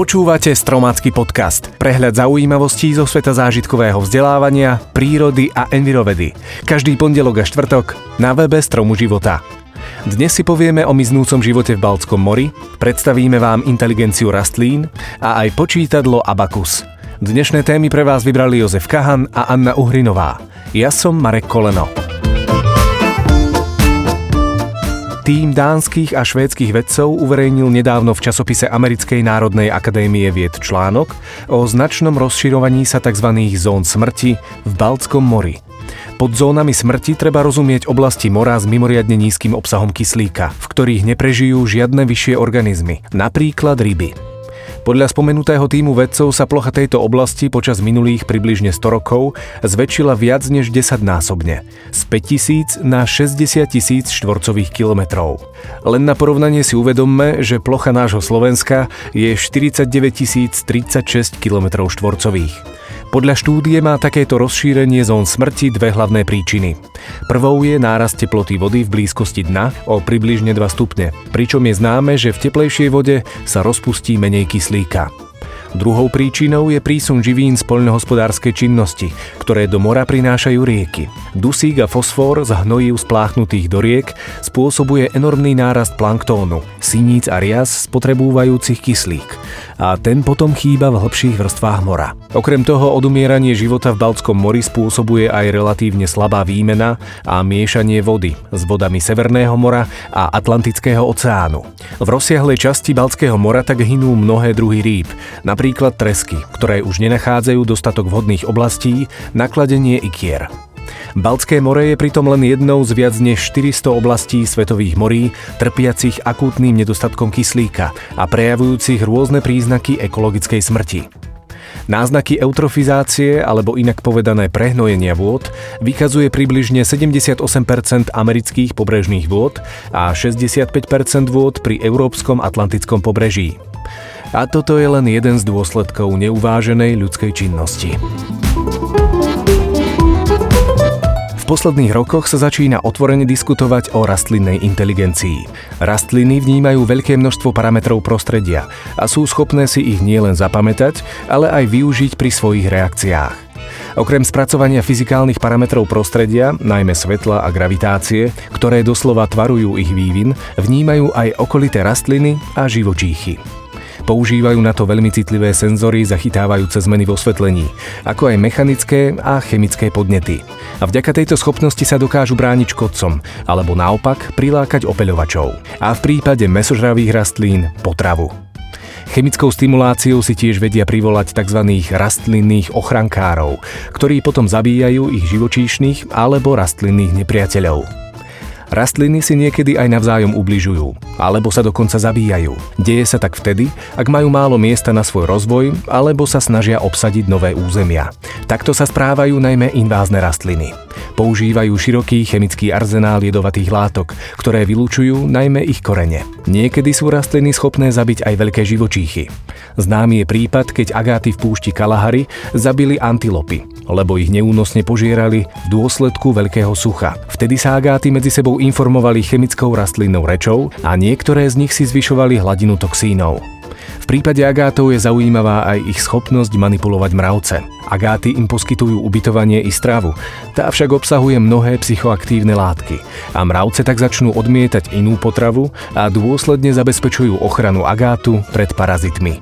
Počúvate Stromácky podcast. Prehľad zaujímavostí zo sveta zážitkového vzdelávania, prírody a envirovedy. Každý pondelok a štvrtok na webe Stromu života. Dnes si povieme o miznúcom živote v Baltskom mori, predstavíme vám inteligenciu rastlín a aj počítadlo Abakus. Dnešné témy pre vás vybrali Jozef Kahan a Anna Uhrinová. Ja som Marek Koleno. Tým dánskych a švédskych vedcov uverejnil nedávno v časopise Americkej národnej akadémie vied článok o značnom rozširovaní sa tzv. zón smrti v Baltskom mori. Pod zónami smrti treba rozumieť oblasti mora s mimoriadne nízkym obsahom kyslíka, v ktorých neprežijú žiadne vyššie organizmy, napríklad ryby. Podľa spomenutého týmu vedcov sa plocha tejto oblasti počas minulých približne 100 rokov zväčšila viac než 10 násobne. Z 5000 na 60 tisíc štvorcových kilometrov. Len na porovnanie si uvedomme, že plocha nášho Slovenska je 49 036 km štvorcových. Podľa štúdie má takéto rozšírenie zón smrti dve hlavné príčiny. Prvou je nárast teploty vody v blízkosti dna o približne 2 stupne, pričom je známe, že v teplejšej vode sa rozpustí menej kyslíka. Druhou príčinou je prísun živín z poľnohospodárskej činnosti, ktoré do mora prinášajú rieky. Dusík a fosfor z hnojív spláchnutých do riek spôsobuje enormný nárast planktónu, siníc a rias spotrebúvajúcich kyslík a ten potom chýba v hlbších vrstvách mora. Okrem toho odumieranie života v Baltskom mori spôsobuje aj relatívne slabá výmena a miešanie vody s vodami Severného mora a Atlantického oceánu. V rozsiahlej časti Baltského mora tak hynú mnohé druhy rýb, napríklad tresky, ktoré už nenachádzajú dostatok vhodných oblastí na kladenie ikier. Baltské more je pritom len jednou z viac než 400 oblastí svetových morí, trpiacich akútnym nedostatkom kyslíka a prejavujúcich rôzne príznaky ekologickej smrti. Náznaky eutrofizácie, alebo inak povedané prehnojenia vôd, vykazuje približne 78% amerických pobrežných vôd a 65% vôd pri európskom atlantickom pobreží. A toto je len jeden z dôsledkov neuváženej ľudskej činnosti. V posledných rokoch sa začína otvorene diskutovať o rastlinnej inteligencii. Rastliny vnímajú veľké množstvo parametrov prostredia a sú schopné si ich nielen zapamätať, ale aj využiť pri svojich reakciách. Okrem spracovania fyzikálnych parametrov prostredia, najmä svetla a gravitácie, ktoré doslova tvarujú ich vývin, vnímajú aj okolité rastliny a živočíchy. Používajú na to veľmi citlivé senzory zachytávajúce zmeny vo osvetlení, ako aj mechanické a chemické podnety. A vďaka tejto schopnosti sa dokážu brániť škodcom, alebo naopak prilákať opeľovačov. A v prípade mesožravých rastlín potravu. Chemickou stimuláciou si tiež vedia privolať tzv. rastlinných ochrankárov, ktorí potom zabíjajú ich živočíšnych alebo rastlinných nepriateľov. Rastliny si niekedy aj navzájom ubližujú, alebo sa dokonca zabíjajú. Deje sa tak vtedy, ak majú málo miesta na svoj rozvoj, alebo sa snažia obsadiť nové územia. Takto sa správajú najmä invázne rastliny. Používajú široký chemický arzenál jedovatých látok, ktoré vylúčujú najmä ich korene. Niekedy sú rastliny schopné zabiť aj veľké živočíchy. Známy je prípad, keď agáty v púšti Kalahary zabili antilopy, lebo ich neúnosne požierali v dôsledku veľkého sucha. Vtedy sa agáty medzi sebou informovali chemickou rastlinnou rečou a niektoré z nich si zvyšovali hladinu toxínov. Prípade agátov je zaujímavá aj ich schopnosť manipulovať mravce. Agáty im poskytujú ubytovanie i stravu, tá však obsahuje mnohé psychoaktívne látky a mravce tak začnú odmietať inú potravu a dôsledne zabezpečujú ochranu agátu pred parazitmi.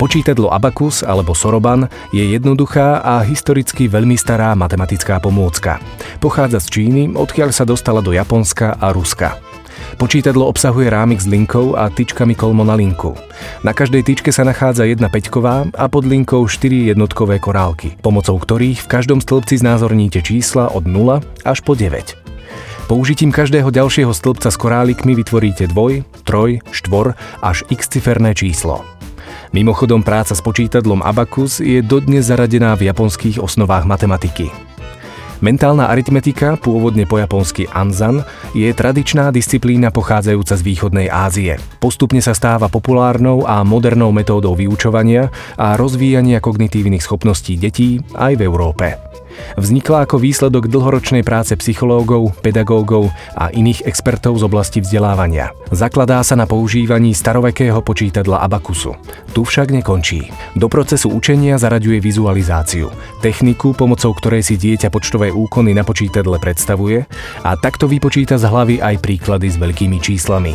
Počítadlo Abacus alebo Soroban je jednoduchá a historicky veľmi stará matematická pomôcka. Pochádza z Číny, odkiaľ sa dostala do Japonska a Ruska. Počítadlo obsahuje rámik s linkou a tyčkami kolmo na linku. Na každej tyčke sa nachádza jedna peťková a pod linkou 4 jednotkové korálky, pomocou ktorých v každom stĺpci znázorníte čísla od 0 až po 9. Použitím každého ďalšieho stĺpca s korálikmi vytvoríte dvoj, troj, štvor až x ciferné číslo. Mimochodom práca s počítadlom Abacus je dodnes zaradená v japonských osnovách matematiky. Mentálna aritmetika, pôvodne po japonsky Anzan, je tradičná disciplína pochádzajúca z východnej Ázie. Postupne sa stáva populárnou a modernou metódou vyučovania a rozvíjania kognitívnych schopností detí aj v Európe. Vznikla ako výsledok dlhoročnej práce psychológov, pedagógov a iných expertov z oblasti vzdelávania. Zakladá sa na používaní starovekého počítadla abakusu. Tu však nekončí. Do procesu učenia zaraďuje vizualizáciu, techniku, pomocou ktorej si dieťa počtové úkony na počítadle predstavuje a takto vypočíta z hlavy aj príklady s veľkými číslami.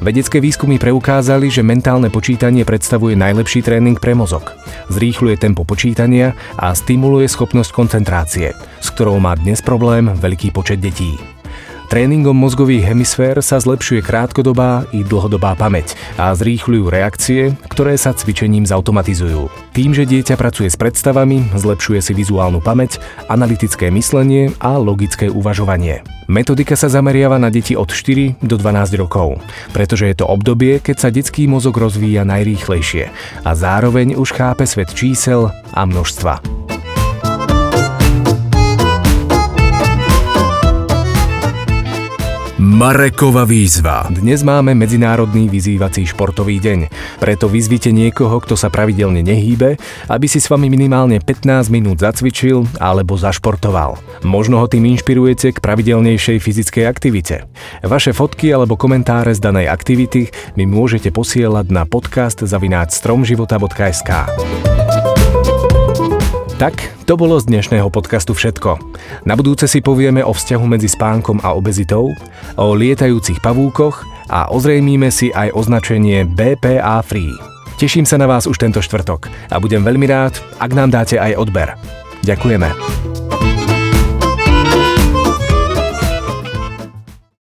Vedecké výskumy preukázali, že mentálne počítanie predstavuje najlepší tréning pre mozog. Zrýchluje tempo počítania a stimuluje schopnosť koncentrácie, s ktorou má dnes problém veľký počet detí. Tréningom mozgových hemisfér sa zlepšuje krátkodobá i dlhodobá pamäť a zrýchľujú reakcie, ktoré sa cvičením zautomatizujú. Tým, že dieťa pracuje s predstavami, zlepšuje si vizuálnu pamäť, analytické myslenie a logické uvažovanie. Metodika sa zameriava na deti od 4 do 12 rokov, pretože je to obdobie, keď sa detský mozog rozvíja najrýchlejšie a zároveň už chápe svet čísel a množstva. Marekova výzva. Dnes máme Medzinárodný vyzývací športový deň, preto vyzvite niekoho, kto sa pravidelne nehýbe, aby si s vami minimálne 15 minút zacvičil alebo zašportoval. Možno ho tým inšpirujete k pravidelnejšej fyzickej aktivite. Vaše fotky alebo komentáre z danej aktivity mi môžete posielať na podcast zavináč stromživota.sk. Tak, to bolo z dnešného podcastu všetko. Na budúce si povieme o vzťahu medzi spánkom a obezitou, o lietajúcich pavúkoch a ozrejmíme si aj označenie BPA Free. Teším sa na vás už tento štvrtok a budem veľmi rád, ak nám dáte aj odber. Ďakujeme.